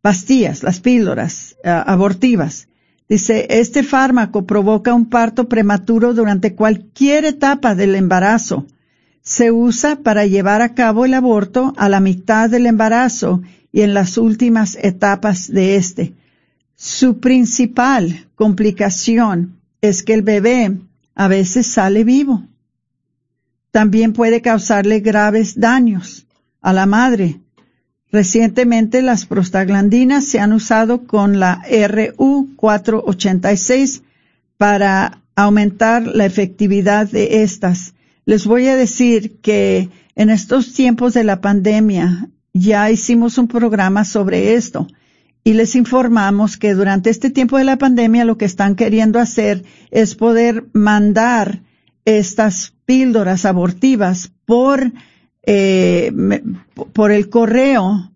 pastillas, las píldoras ah, abortivas. Dice, este fármaco provoca un parto prematuro durante cualquier etapa del embarazo. Se usa para llevar a cabo el aborto a la mitad del embarazo y en las últimas etapas de este. Su principal complicación es que el bebé a veces sale vivo también puede causarle graves daños a la madre. Recientemente las prostaglandinas se han usado con la RU486 para aumentar la efectividad de estas. Les voy a decir que en estos tiempos de la pandemia ya hicimos un programa sobre esto y les informamos que durante este tiempo de la pandemia lo que están queriendo hacer es poder mandar estas píldoras abortivas por, eh, por el correo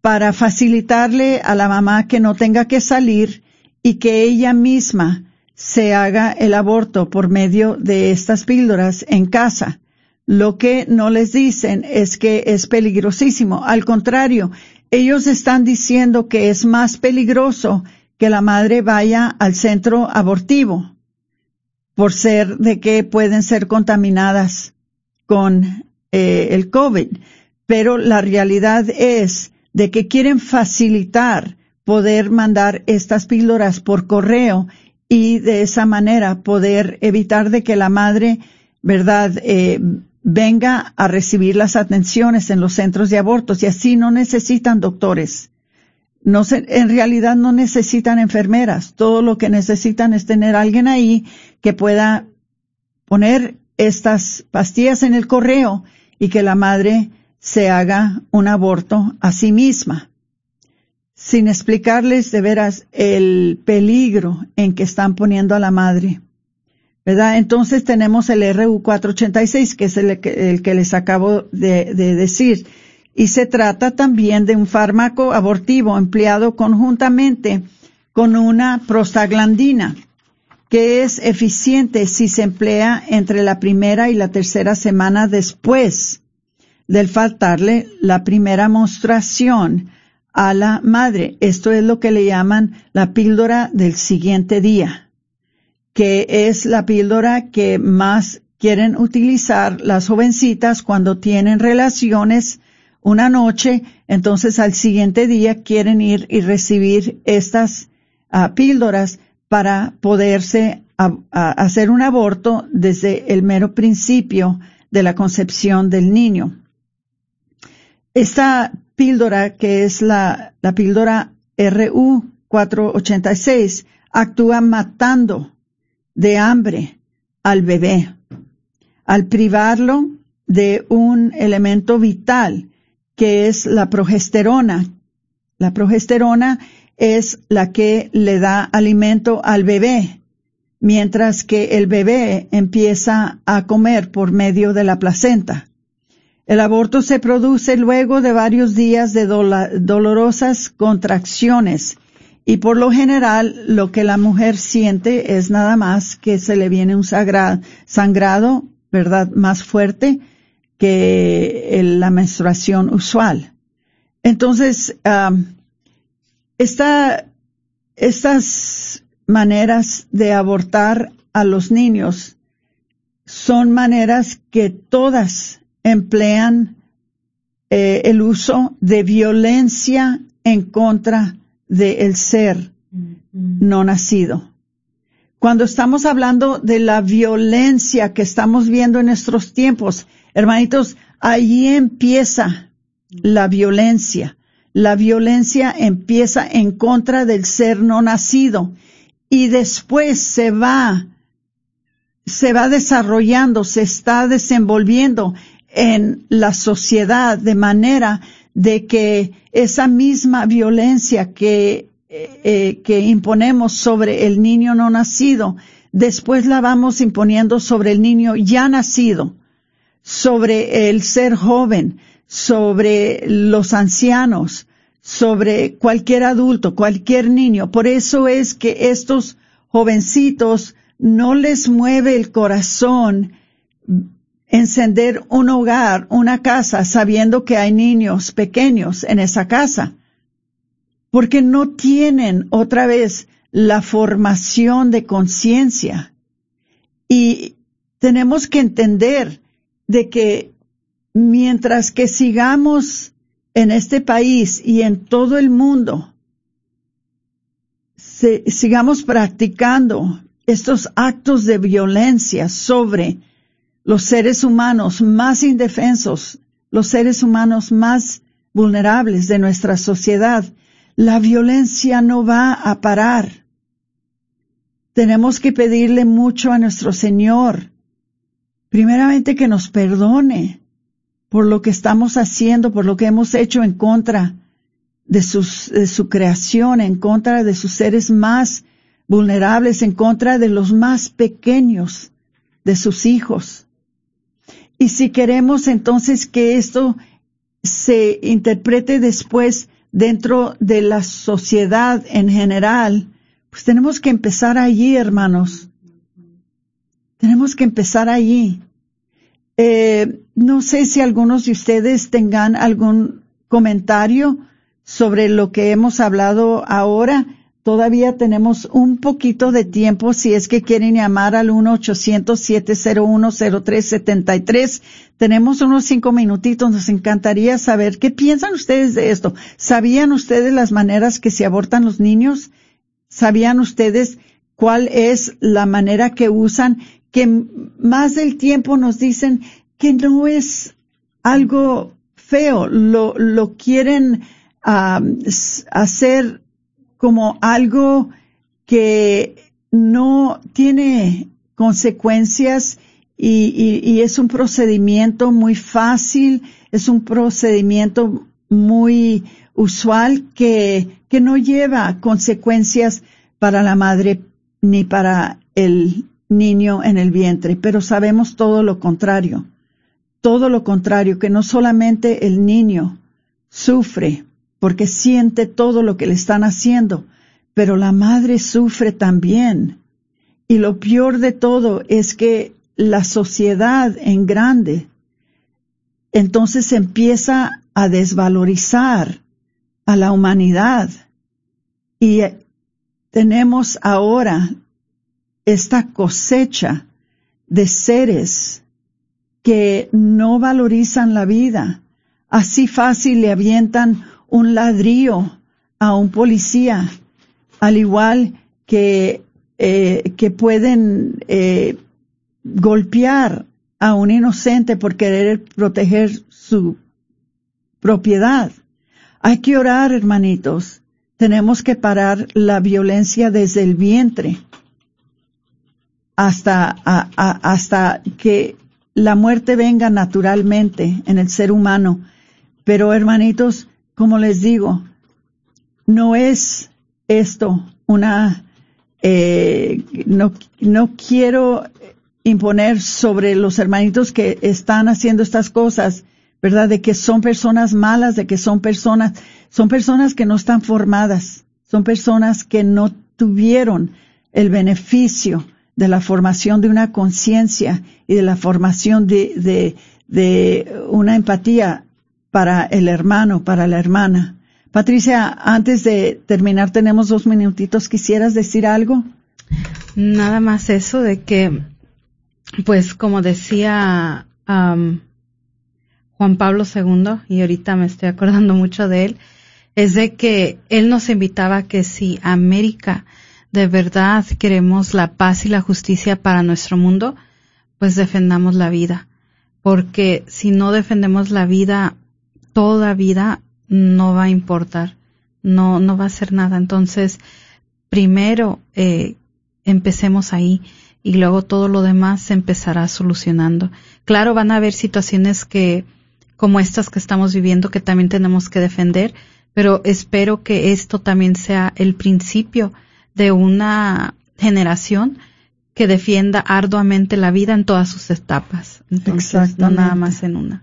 para facilitarle a la mamá que no tenga que salir y que ella misma se haga el aborto por medio de estas píldoras en casa. Lo que no les dicen es que es peligrosísimo. Al contrario, ellos están diciendo que es más peligroso que la madre vaya al centro abortivo por ser de que pueden ser contaminadas con eh, el COVID. Pero la realidad es de que quieren facilitar poder mandar estas píldoras por correo y de esa manera poder evitar de que la madre, verdad, eh, venga a recibir las atenciones en los centros de abortos y así no necesitan doctores no se, en realidad no necesitan enfermeras. Todo lo que necesitan es tener alguien ahí que pueda poner estas pastillas en el correo y que la madre se haga un aborto a sí misma, sin explicarles de veras el peligro en que están poniendo a la madre. ¿Verdad? Entonces tenemos el RU486, que es el que, les acabo de decir y se trata también de un fármaco abortivo empleado conjuntamente con una prostaglandina, que es eficiente si se emplea entre la primera y la tercera semana después del faltarle la primera menstruación a la madre. Esto es lo que le llaman la píldora del siguiente día, que es la píldora que más quieren utilizar las jovencitas cuando tienen relaciones una noche, entonces al siguiente día quieren ir y recibir estas ah, píldoras para poderse hacer un aborto desde el mero principio de la concepción del niño. Esta píldora, que es la, píldora RU 486, actúa matando de hambre al bebé, al privarlo de un elemento vital que es la progesterona. La progesterona es la que le da alimento al bebé, mientras que el bebé empieza a comer por medio de la placenta. El aborto se produce luego de varios días de dolorosas contracciones y por lo general lo que la mujer siente es nada más que se le viene un sagra- sangrado, ¿verdad?, más fuerte que la menstruación usual. Entonces, esta- estas maneras de abortar a los niños son maneras que todas emplean eh, el uso de violencia en contra del ser no nacido. Cuando estamos hablando de la violencia que estamos viendo en nuestros tiempos, hermanitos, ahí empieza la violencia. La violencia empieza en contra del ser no nacido y después se va, se va desarrollando, se está desenvolviendo en la sociedad de manera de que esa misma violencia que, eh, eh, que imponemos sobre el niño no nacido, después la vamos imponiendo sobre el niño ya nacido, sobre el ser joven, sobre los ancianos, sobre cualquier adulto, cualquier niño. Por eso es que estos jovencitos no les mueve el corazón encender un hogar, una casa, sabiendo que hay niños pequeños en esa casa, porque no tienen otra vez la formación de conciencia. Y tenemos que entender de que mientras que sigamos en este país y en todo el mundo, sigamos practicando estos actos de violencia sobre los seres humanos más indefensos, los seres humanos más vulnerables de nuestra sociedad, la violencia no va a parar. Tenemos que pedirle mucho a nuestro Señor, primeramente que nos perdone por lo que estamos haciendo, por lo que hemos hecho en contra de, su creación, en contra de sus seres más vulnerables, en contra de los más pequeños de sus hijos. Y si queremos entonces que esto se interprete después dentro de la sociedad en general, pues tenemos que empezar allí, hermanos. Tenemos que empezar allí. Eh, no sé si algunos de ustedes tengan algún comentario sobre lo que hemos hablado ahora. Todavía tenemos un poquito de tiempo si es que quieren llamar al 1-800-701-0373. Tenemos unos cinco minutitos. Nos encantaría saber qué piensan ustedes de esto. ¿Sabían ustedes las maneras que se abortan los niños? ¿Sabían ustedes cuál es la manera que usan? Que más del tiempo nos dicen que no es algo feo. Lo, lo quieren ah, hacer como algo que no tiene consecuencias y, es un procedimiento muy fácil, es un procedimiento muy usual que, que no lleva consecuencias para la madre ni para el niño en el vientre, pero sabemos todo lo contrario, todo lo contrario, que no solamente el niño sufre porque siente todo lo que le están haciendo, pero la madre sufre también. Y lo peor de todo es que la sociedad en grande entonces empieza a desvalorizar a la humanidad. Y eh, tenemos ahora esta cosecha de seres que no valorizan la vida. Así fácil le avientan un ladrillo a un policía, al igual que, eh, que pueden eh, golpear a un inocente por querer proteger su propiedad. Hay que orar, hermanitos. Tenemos que parar la violencia desde el vientre hasta, hasta que la muerte venga naturalmente en el ser humano. Pero hermanitos, como les digo, no es esto una, eh, no, no quiero imponer sobre los hermanitos que están haciendo estas cosas, ¿verdad? De que son personas malas, de que son personas, son personas que no están formadas, son personas que no tuvieron el beneficio de la formación de una conciencia y de la formación de, de, de una empatía para el hermano, para la hermana. Patricia, antes de terminar, tenemos dos minutitos. ¿Quisieras decir algo? Nada más eso de que, pues como decía Juan Pablo II, y ahorita me estoy acordando mucho de él, es de que él nos invitaba que si América de verdad queremos la paz y la justicia para nuestro mundo, pues defendamos la vida. Porque si no defendemos la vida, toda vida, no va a importar, no, no va a ser nada. Entonces, primero eh, empecemos ahí y luego todo lo demás se empezará solucionando. Claro, van a haber situaciones que, como estas que estamos viviendo, que también tenemos que defender, pero espero que esto también sea el principio de una generación que defienda arduamente la vida en todas sus etapas. Entonces, no nada más en una.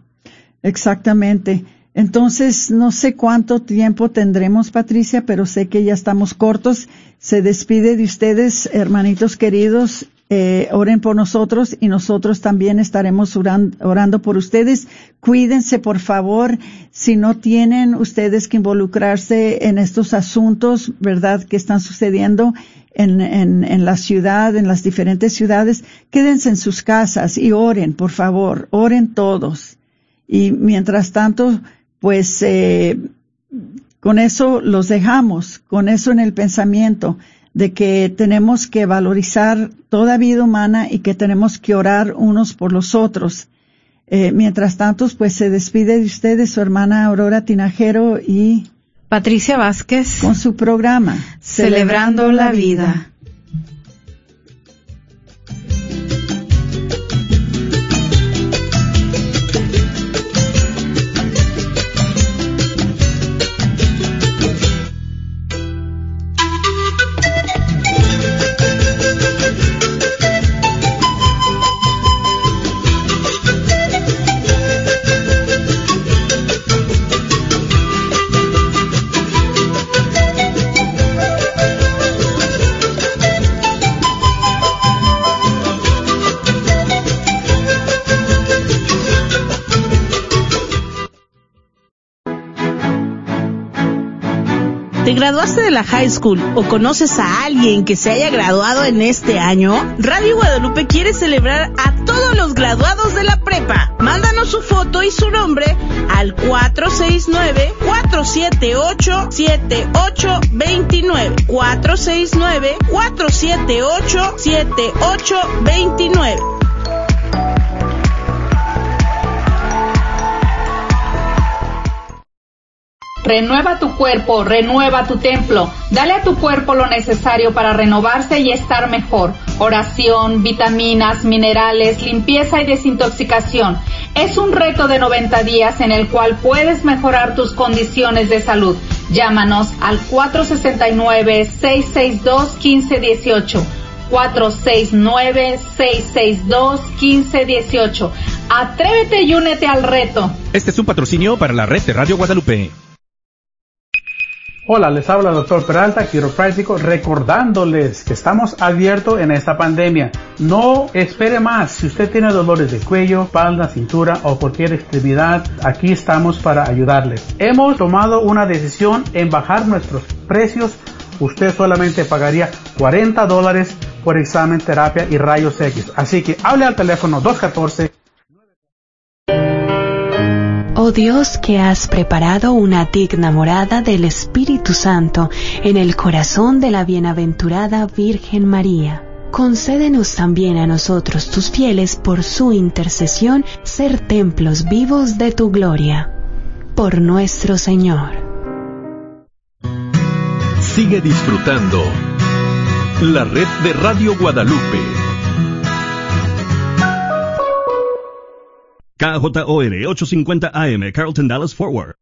Exactamente. Entonces, no sé cuánto tiempo tendremos, Patricia, pero sé que ya estamos cortos. Se despide de ustedes, hermanitos queridos. Eh, oren por nosotros y nosotros también estaremos orando, por ustedes. Cuídense, por favor. Si no tienen ustedes que involucrarse en estos asuntos, ¿verdad?, que están sucediendo en, la ciudad, en las diferentes ciudades, quédense en sus casas y oren, por favor. Oren todos. Y mientras tanto, pues eh, con eso los dejamos, con eso en el pensamiento de que tenemos que valorizar toda vida humana y que tenemos que orar unos por los otros. Eh, mientras tanto, pues se despide de ustedes su hermana Aurora Tinajero y Patricia Vázquez con su programa Celebrando, la vida. ¿Te graduaste de la high school o conoces a alguien que se haya graduado en este año? Radio Guadalupe quiere celebrar a todos los graduados de la prepa. Mándanos su foto y su nombre al 469-478-7829. 469-478-7829. Renueva tu cuerpo, renueva tu templo. Dale a tu cuerpo lo necesario para renovarse y estar mejor. Oración, vitaminas, minerales, limpieza y desintoxicación. Es un reto de 90 días en el cual puedes mejorar tus condiciones de salud. Llámanos al 469-662-1518. 469-662-1518. Atrévete y únete al reto. Este es un patrocinio para la red de Radio Guadalupe. Hola, les habla el doctor Peralta, quiropráctico, recordándoles que estamos abiertos en esta pandemia. No espere más. Si usted tiene dolores de cuello, espalda, cintura o cualquier extremidad, aquí estamos para ayudarles. Hemos tomado una decisión en bajar nuestros precios. Usted solamente pagaría 40 dólares por examen, terapia y rayos X. Así que hable al teléfono 214 Oh Dios que has preparado una digna morada del Espíritu Santo en el corazón de la bienaventurada Virgen María. Concédenos también a nosotros tus fieles por su intercesión ser templos vivos de tu gloria. Por nuestro Señor. Sigue disfrutando la red de Radio Guadalupe. KJOR 850 AM, Carlton Dallas Forward.